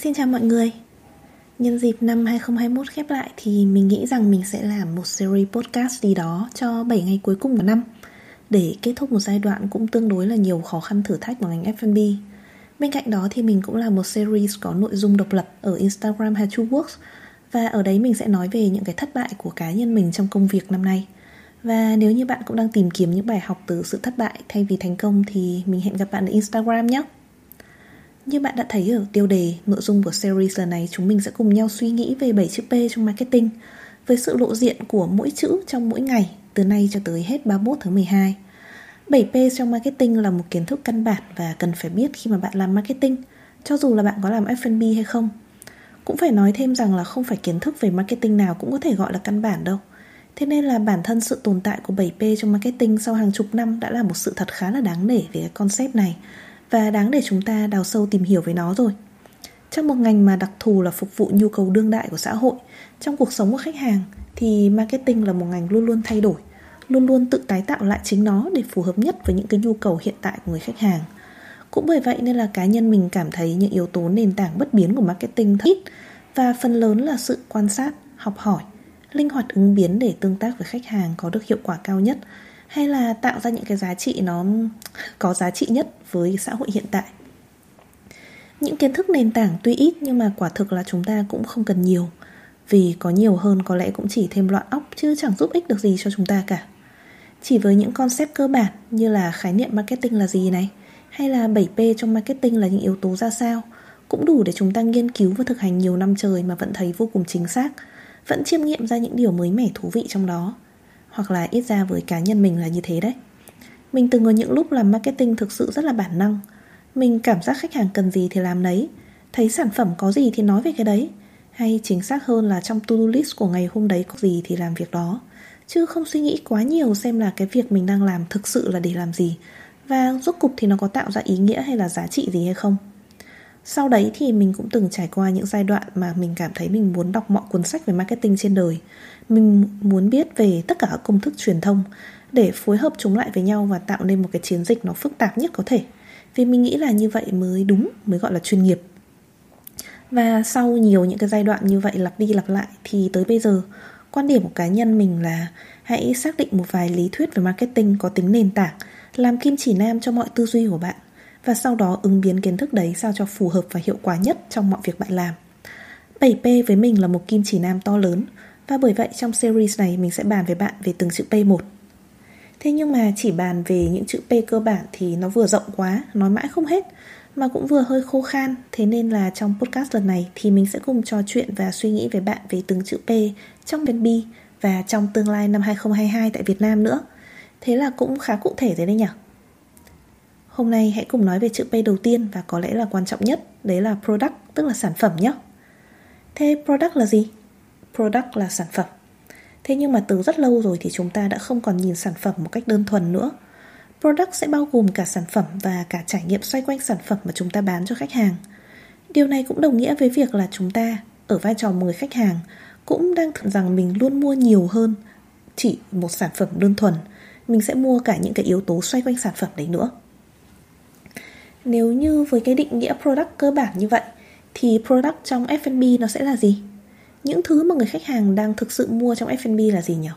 Xin chào mọi người Nhân dịp năm 2021 khép lại thì mình nghĩ rằng mình sẽ làm một series podcast gì đó cho 7 ngày cuối cùng của năm, để kết thúc một giai đoạn cũng tương đối là nhiều khó khăn thử thách của ngành F&B. Bên cạnh đó thì mình cũng làm một series có nội dung độc lập ở Instagram Hachuworks Works và ở đấy mình sẽ nói về những cái thất bại của cá nhân mình trong công việc năm nay. Và nếu như bạn cũng đang tìm kiếm những bài học từ sự thất bại thay vì thành công thì mình hẹn gặp bạn ở Instagram nhé. Như bạn đã thấy ở tiêu đề, nội dung của series lần này chúng mình sẽ cùng nhau suy nghĩ về 7 chữ P trong marketing với sự lộ diện của mỗi chữ trong mỗi ngày từ nay cho tới hết 31 tháng 12. 7P trong marketing là một kiến thức căn bản và cần phải biết khi mà bạn làm marketing, cho dù là bạn có làm F&B hay không. Cũng phải nói thêm rằng là không phải kiến thức về marketing nào cũng có thể gọi là căn bản đâu. Thế nên là bản thân sự tồn tại của 7P trong marketing sau hàng chục năm đã là một sự thật khá là đáng nể về cái concept này và đáng để chúng ta đào sâu tìm hiểu về nó rồi. Trong một ngành mà đặc thù là phục vụ nhu cầu đương đại của xã hội, trong cuộc sống của khách hàng thì marketing là một ngành luôn luôn thay đổi, luôn luôn tự tái tạo lại chính nó để phù hợp nhất với những cái nhu cầu hiện tại của người khách hàng. Cũng bởi vậy nên là cá nhân mình cảm thấy những yếu tố nền tảng bất biến của marketing thật ít và phần lớn là sự quan sát, học hỏi, linh hoạt ứng biến để tương tác với khách hàng có được hiệu quả cao nhất hay là tạo ra những cái giá trị nó có giá trị nhất với xã hội hiện tại? Những kiến thức nền tảng tuy ít nhưng mà quả thực là chúng ta cũng không cần nhiều. Vì có nhiều hơn có lẽ cũng chỉ thêm loạn óc chứ chẳng giúp ích được gì cho chúng ta cả. Chỉ với những concept cơ bản như là khái niệm marketing là gì này, hay là 7P trong marketing là những yếu tố ra sao, cũng đủ để chúng ta nghiên cứu và thực hành nhiều năm trời mà vẫn thấy vô cùng chính xác, vẫn chiêm nghiệm ra những điều mới mẻ thú vị trong đó hoặc là ít ra với cá nhân mình là như thế đấy. Mình từng có những lúc làm marketing thực sự rất là bản năng. Mình cảm giác khách hàng cần gì thì làm đấy thấy sản phẩm có gì thì nói về cái đấy. Hay chính xác hơn là trong to-do list của ngày hôm đấy có gì thì làm việc đó. Chứ không suy nghĩ quá nhiều xem là cái việc mình đang làm thực sự là để làm gì. Và rốt cục thì nó có tạo ra ý nghĩa hay là giá trị gì hay không sau đấy thì mình cũng từng trải qua những giai đoạn mà mình cảm thấy mình muốn đọc mọi cuốn sách về marketing trên đời. Mình muốn biết về tất cả các công thức truyền thông để phối hợp chúng lại với nhau và tạo nên một cái chiến dịch nó phức tạp nhất có thể. Vì mình nghĩ là như vậy mới đúng, mới gọi là chuyên nghiệp. Và sau nhiều những cái giai đoạn như vậy lặp đi lặp lại thì tới bây giờ, quan điểm của cá nhân mình là hãy xác định một vài lý thuyết về marketing có tính nền tảng, làm kim chỉ nam cho mọi tư duy của bạn và sau đó ứng biến kiến thức đấy sao cho phù hợp và hiệu quả nhất trong mọi việc bạn làm. 7P với mình là một kim chỉ nam to lớn và bởi vậy trong series này mình sẽ bàn với bạn về từng chữ P một. Thế nhưng mà chỉ bàn về những chữ P cơ bản thì nó vừa rộng quá, nói mãi không hết mà cũng vừa hơi khô khan. Thế nên là trong podcast lần này thì mình sẽ cùng trò chuyện và suy nghĩ với bạn về từng chữ P trong B và trong tương lai năm 2022 tại Việt Nam nữa. Thế là cũng khá cụ thể rồi đấy nhỉ? Hôm nay hãy cùng nói về chữ P đầu tiên và có lẽ là quan trọng nhất Đấy là product, tức là sản phẩm nhé. Thế product là gì? Product là sản phẩm. Thế nhưng mà từ rất lâu rồi thì chúng ta đã không còn nhìn sản phẩm một cách đơn thuần nữa. Product sẽ bao gồm cả sản phẩm và cả trải nghiệm xoay quanh sản phẩm mà chúng ta bán cho khách hàng. Điều này cũng đồng nghĩa với việc là chúng ta ở vai trò người khách hàng cũng đang tưởng rằng mình luôn mua nhiều hơn chỉ một sản phẩm đơn thuần. Mình sẽ mua cả những cái yếu tố xoay quanh sản phẩm đấy nữa nếu như với cái định nghĩa product cơ bản như vậy thì product trong F&B nó sẽ là gì? Những thứ mà người khách hàng đang thực sự mua trong F&B là gì nhỉ?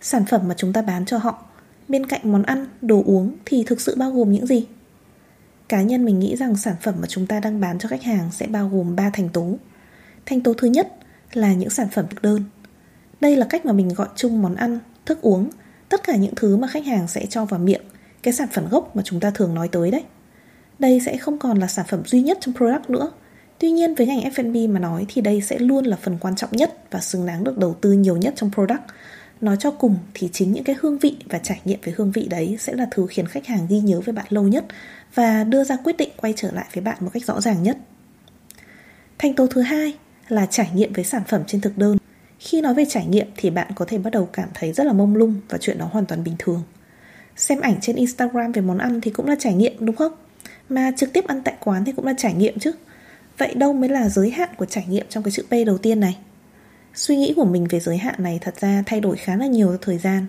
Sản phẩm mà chúng ta bán cho họ bên cạnh món ăn, đồ uống thì thực sự bao gồm những gì? Cá nhân mình nghĩ rằng sản phẩm mà chúng ta đang bán cho khách hàng sẽ bao gồm 3 thành tố. Thành tố thứ nhất là những sản phẩm thực đơn. Đây là cách mà mình gọi chung món ăn, thức uống, tất cả những thứ mà khách hàng sẽ cho vào miệng, cái sản phẩm gốc mà chúng ta thường nói tới đấy. Đây sẽ không còn là sản phẩm duy nhất trong product nữa Tuy nhiên, với ngành F&B mà nói thì đây sẽ luôn là phần quan trọng nhất và xứng đáng được đầu tư nhiều nhất trong product. Nói cho cùng thì chính những cái hương vị và trải nghiệm về hương vị đấy sẽ là thứ khiến khách hàng ghi nhớ với bạn lâu nhất và đưa ra quyết định quay trở lại với bạn một cách rõ ràng nhất. Thành tố thứ hai là trải nghiệm với sản phẩm trên thực đơn. Khi nói về trải nghiệm thì bạn có thể bắt đầu cảm thấy rất là mông lung và chuyện đó hoàn toàn bình thường. Xem ảnh trên Instagram về món ăn thì cũng là trải nghiệm, đúng không? Mà trực tiếp ăn tại quán thì cũng là trải nghiệm chứ Vậy đâu mới là giới hạn của trải nghiệm trong cái chữ P đầu tiên này? Suy nghĩ của mình về giới hạn này thật ra thay đổi khá là nhiều theo thời gian.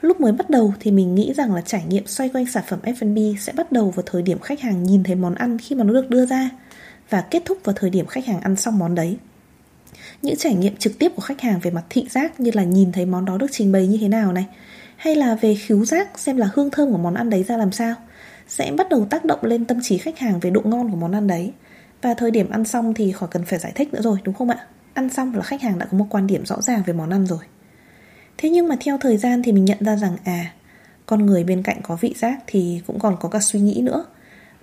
Lúc mới bắt đầu thì mình nghĩ rằng là trải nghiệm xoay quanh sản phẩm F&B sẽ bắt đầu vào thời điểm khách hàng nhìn thấy món ăn khi mà nó được đưa ra và kết thúc vào thời điểm khách hàng ăn xong món đấy. Những trải nghiệm trực tiếp của khách hàng về mặt thị giác như là nhìn thấy món đó được trình bày như thế nào này, hay là về khứu giác xem là hương thơm của món ăn đấy ra làm sao, sẽ bắt đầu tác động lên tâm trí khách hàng về độ ngon của món ăn đấy. Và thời điểm ăn xong thì khỏi cần phải giải thích nữa rồi đúng không ạ? Ăn xong là khách hàng đã có một quan điểm rõ ràng về món ăn rồi. Thế nhưng mà theo thời gian thì mình nhận ra rằng à, con người bên cạnh có vị giác thì cũng còn có cả suy nghĩ nữa.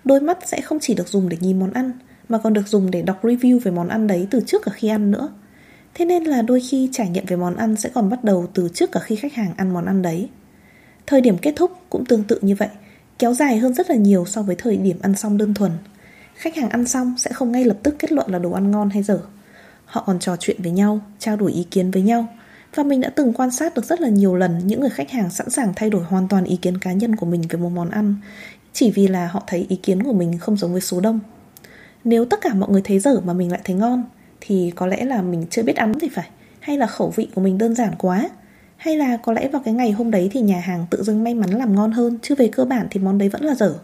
Đôi mắt sẽ không chỉ được dùng để nhìn món ăn mà còn được dùng để đọc review về món ăn đấy từ trước cả khi ăn nữa. Thế nên là đôi khi trải nghiệm về món ăn sẽ còn bắt đầu từ trước cả khi khách hàng ăn món ăn đấy. Thời điểm kết thúc cũng tương tự như vậy, kéo dài hơn rất là nhiều so với thời điểm ăn xong đơn thuần. Khách hàng ăn xong sẽ không ngay lập tức kết luận là đồ ăn ngon hay dở. Họ còn trò chuyện với nhau, trao đổi ý kiến với nhau. Và mình đã từng quan sát được rất là nhiều lần những người khách hàng sẵn sàng thay đổi hoàn toàn ý kiến cá nhân của mình về một món ăn chỉ vì là họ thấy ý kiến của mình không giống với số đông. Nếu tất cả mọi người thấy dở mà mình lại thấy ngon thì có lẽ là mình chưa biết ăn thì phải, hay là khẩu vị của mình đơn giản quá, hay là có lẽ vào cái ngày hôm đấy thì nhà hàng tự dưng may mắn làm ngon hơn chứ về cơ bản thì món đấy vẫn là dở.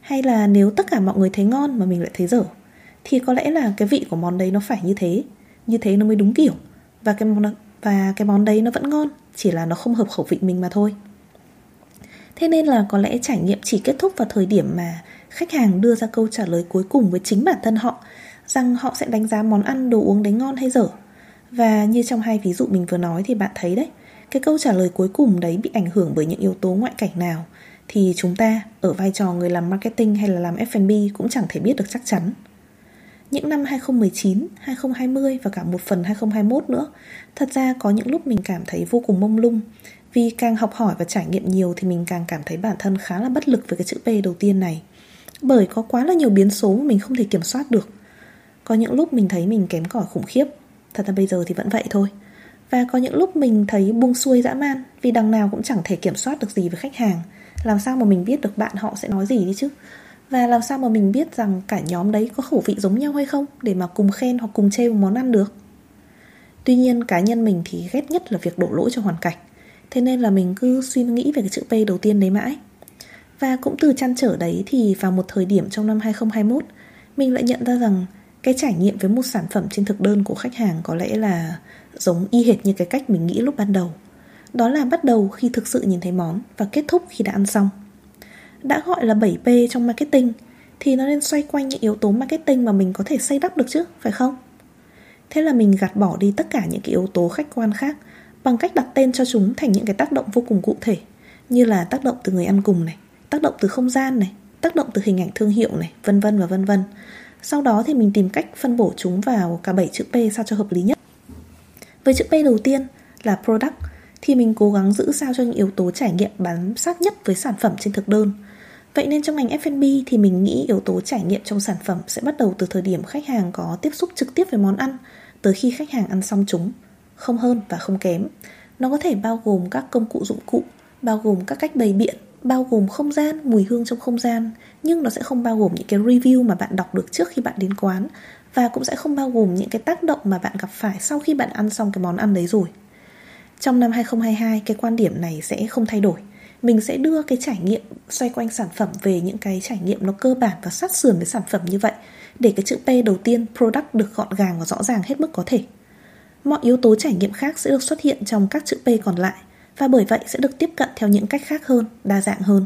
Hay là nếu tất cả mọi người thấy ngon mà mình lại thấy dở thì có lẽ là cái vị của món đấy nó phải như thế, như thế nó mới đúng kiểu và cái món và cái món đấy nó vẫn ngon, chỉ là nó không hợp khẩu vị mình mà thôi. Thế nên là có lẽ trải nghiệm chỉ kết thúc vào thời điểm mà khách hàng đưa ra câu trả lời cuối cùng với chính bản thân họ rằng họ sẽ đánh giá món ăn đồ uống đấy ngon hay dở. Và như trong hai ví dụ mình vừa nói thì bạn thấy đấy, cái câu trả lời cuối cùng đấy bị ảnh hưởng bởi những yếu tố ngoại cảnh nào thì chúng ta ở vai trò người làm marketing hay là làm F&B cũng chẳng thể biết được chắc chắn. Những năm 2019, 2020 và cả một phần 2021 nữa, thật ra có những lúc mình cảm thấy vô cùng mông lung vì càng học hỏi và trải nghiệm nhiều thì mình càng cảm thấy bản thân khá là bất lực với cái chữ P đầu tiên này. Bởi có quá là nhiều biến số mà mình không thể kiểm soát được. Có những lúc mình thấy mình kém cỏi khủng khiếp, thật ra bây giờ thì vẫn vậy thôi. Và có những lúc mình thấy buông xuôi dã man, vì đằng nào cũng chẳng thể kiểm soát được gì với khách hàng. Làm sao mà mình biết được bạn họ sẽ nói gì đi chứ? Và làm sao mà mình biết rằng cả nhóm đấy có khẩu vị giống nhau hay không để mà cùng khen hoặc cùng chê một món ăn được? Tuy nhiên, cá nhân mình thì ghét nhất là việc đổ lỗi cho hoàn cảnh Thế nên là mình cứ suy nghĩ về cái chữ P đầu tiên đấy mãi Và cũng từ chăn trở đấy thì vào một thời điểm trong năm 2021 Mình lại nhận ra rằng cái trải nghiệm với một sản phẩm trên thực đơn của khách hàng có lẽ là giống y hệt như cái cách mình nghĩ lúc ban đầu Đó là bắt đầu khi thực sự nhìn thấy món và kết thúc khi đã ăn xong Đã gọi là 7P trong marketing thì nó nên xoay quanh những yếu tố marketing mà mình có thể xây đắp được chứ, phải không? Thế là mình gạt bỏ đi tất cả những cái yếu tố khách quan khác bằng cách đặt tên cho chúng thành những cái tác động vô cùng cụ thể như là tác động từ người ăn cùng này, tác động từ không gian này, tác động từ hình ảnh thương hiệu này, vân vân và vân vân. Sau đó thì mình tìm cách phân bổ chúng vào cả 7 chữ P sao cho hợp lý nhất. Với chữ P đầu tiên là product thì mình cố gắng giữ sao cho những yếu tố trải nghiệm bám sát nhất với sản phẩm trên thực đơn. Vậy nên trong ngành F&B thì mình nghĩ yếu tố trải nghiệm trong sản phẩm sẽ bắt đầu từ thời điểm khách hàng có tiếp xúc trực tiếp với món ăn tới khi khách hàng ăn xong chúng không hơn và không kém. Nó có thể bao gồm các công cụ dụng cụ, bao gồm các cách bày biện, bao gồm không gian, mùi hương trong không gian, nhưng nó sẽ không bao gồm những cái review mà bạn đọc được trước khi bạn đến quán và cũng sẽ không bao gồm những cái tác động mà bạn gặp phải sau khi bạn ăn xong cái món ăn đấy rồi. Trong năm 2022, cái quan điểm này sẽ không thay đổi. Mình sẽ đưa cái trải nghiệm xoay quanh sản phẩm về những cái trải nghiệm nó cơ bản và sát sườn với sản phẩm như vậy để cái chữ P đầu tiên product được gọn gàng và rõ ràng hết mức có thể mọi yếu tố trải nghiệm khác sẽ được xuất hiện trong các chữ P còn lại và bởi vậy sẽ được tiếp cận theo những cách khác hơn, đa dạng hơn.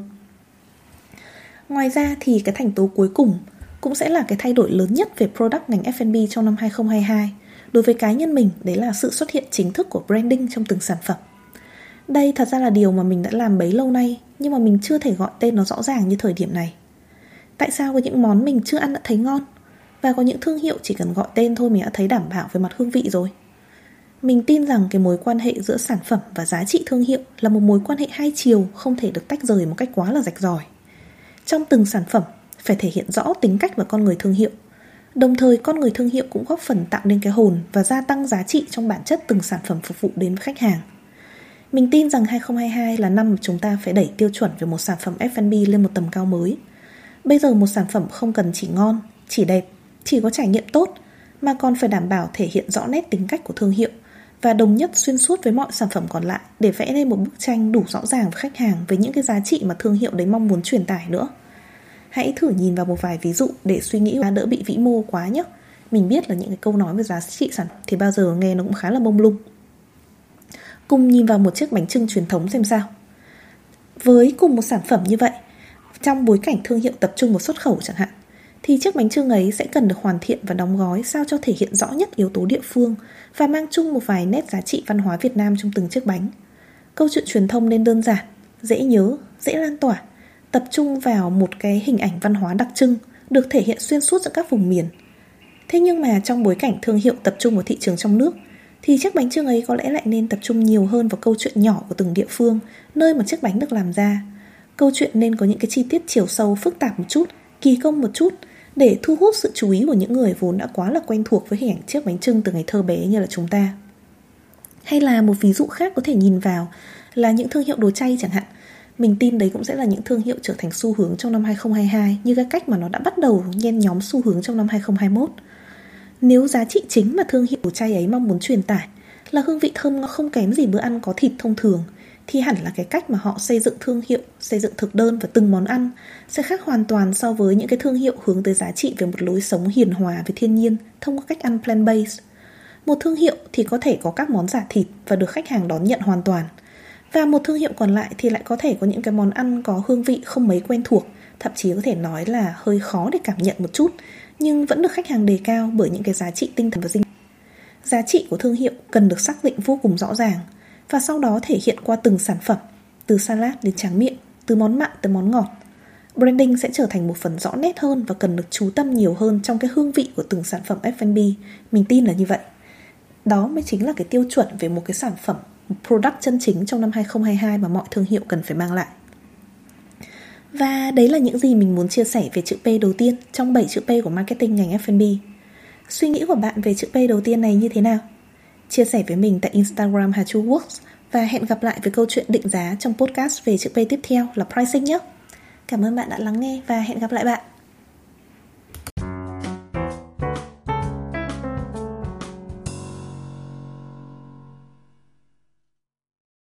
Ngoài ra thì cái thành tố cuối cùng cũng sẽ là cái thay đổi lớn nhất về product ngành F&B trong năm 2022. Đối với cá nhân mình, đấy là sự xuất hiện chính thức của branding trong từng sản phẩm. Đây thật ra là điều mà mình đã làm bấy lâu nay, nhưng mà mình chưa thể gọi tên nó rõ ràng như thời điểm này. Tại sao có những món mình chưa ăn đã thấy ngon? Và có những thương hiệu chỉ cần gọi tên thôi mình đã thấy đảm bảo về mặt hương vị rồi. Mình tin rằng cái mối quan hệ giữa sản phẩm và giá trị thương hiệu là một mối quan hệ hai chiều không thể được tách rời một cách quá là rạch ròi. Trong từng sản phẩm phải thể hiện rõ tính cách và con người thương hiệu. Đồng thời con người thương hiệu cũng góp phần tạo nên cái hồn và gia tăng giá trị trong bản chất từng sản phẩm phục vụ đến với khách hàng. Mình tin rằng 2022 là năm mà chúng ta phải đẩy tiêu chuẩn về một sản phẩm F&B lên một tầm cao mới. Bây giờ một sản phẩm không cần chỉ ngon, chỉ đẹp, chỉ có trải nghiệm tốt mà còn phải đảm bảo thể hiện rõ nét tính cách của thương hiệu và đồng nhất xuyên suốt với mọi sản phẩm còn lại để vẽ nên một bức tranh đủ rõ ràng với khách hàng với những cái giá trị mà thương hiệu đấy mong muốn truyền tải nữa. Hãy thử nhìn vào một vài ví dụ để suy nghĩ và đỡ bị vĩ mô quá nhé. Mình biết là những cái câu nói về giá trị sản phẩm thì bao giờ nghe nó cũng khá là bông lung. Cùng nhìn vào một chiếc bánh trưng truyền thống xem sao. Với cùng một sản phẩm như vậy, trong bối cảnh thương hiệu tập trung vào xuất khẩu chẳng hạn, thì chiếc bánh trưng ấy sẽ cần được hoàn thiện và đóng gói sao cho thể hiện rõ nhất yếu tố địa phương và mang chung một vài nét giá trị văn hóa Việt Nam trong từng chiếc bánh. Câu chuyện truyền thông nên đơn giản, dễ nhớ, dễ lan tỏa, tập trung vào một cái hình ảnh văn hóa đặc trưng được thể hiện xuyên suốt giữa các vùng miền. Thế nhưng mà trong bối cảnh thương hiệu tập trung vào thị trường trong nước thì chiếc bánh trưng ấy có lẽ lại nên tập trung nhiều hơn vào câu chuyện nhỏ của từng địa phương, nơi mà chiếc bánh được làm ra. Câu chuyện nên có những cái chi tiết chiều sâu phức tạp một chút, kỳ công một chút để thu hút sự chú ý của những người vốn đã quá là quen thuộc với hình ảnh chiếc bánh trưng từ ngày thơ bé như là chúng ta. Hay là một ví dụ khác có thể nhìn vào là những thương hiệu đồ chay chẳng hạn. Mình tin đấy cũng sẽ là những thương hiệu trở thành xu hướng trong năm 2022 như cái cách mà nó đã bắt đầu nhen nhóm xu hướng trong năm 2021. Nếu giá trị chính mà thương hiệu đồ chay ấy mong muốn truyền tải là hương vị thơm nó không kém gì bữa ăn có thịt thông thường thì hẳn là cái cách mà họ xây dựng thương hiệu, xây dựng thực đơn và từng món ăn sẽ khác hoàn toàn so với những cái thương hiệu hướng tới giá trị về một lối sống hiền hòa với thiên nhiên thông qua cách ăn plant-based. Một thương hiệu thì có thể có các món giả thịt và được khách hàng đón nhận hoàn toàn. Và một thương hiệu còn lại thì lại có thể có những cái món ăn có hương vị không mấy quen thuộc, thậm chí có thể nói là hơi khó để cảm nhận một chút, nhưng vẫn được khách hàng đề cao bởi những cái giá trị tinh thần và dinh. Giá trị của thương hiệu cần được xác định vô cùng rõ ràng – và sau đó thể hiện qua từng sản phẩm, từ salad đến tráng miệng, từ món mặn tới món ngọt. Branding sẽ trở thành một phần rõ nét hơn và cần được chú tâm nhiều hơn trong cái hương vị của từng sản phẩm F&B. Mình tin là như vậy. Đó mới chính là cái tiêu chuẩn về một cái sản phẩm một product chân chính trong năm 2022 mà mọi thương hiệu cần phải mang lại. Và đấy là những gì mình muốn chia sẻ về chữ P đầu tiên trong 7 chữ P của marketing ngành F&B. Suy nghĩ của bạn về chữ P đầu tiên này như thế nào? Chia sẻ với mình tại Instagram Hà Chu Works và hẹn gặp lại với câu chuyện định giá trong podcast về chữ P tiếp theo là pricing nhé. Cảm ơn bạn đã lắng nghe và hẹn gặp lại bạn.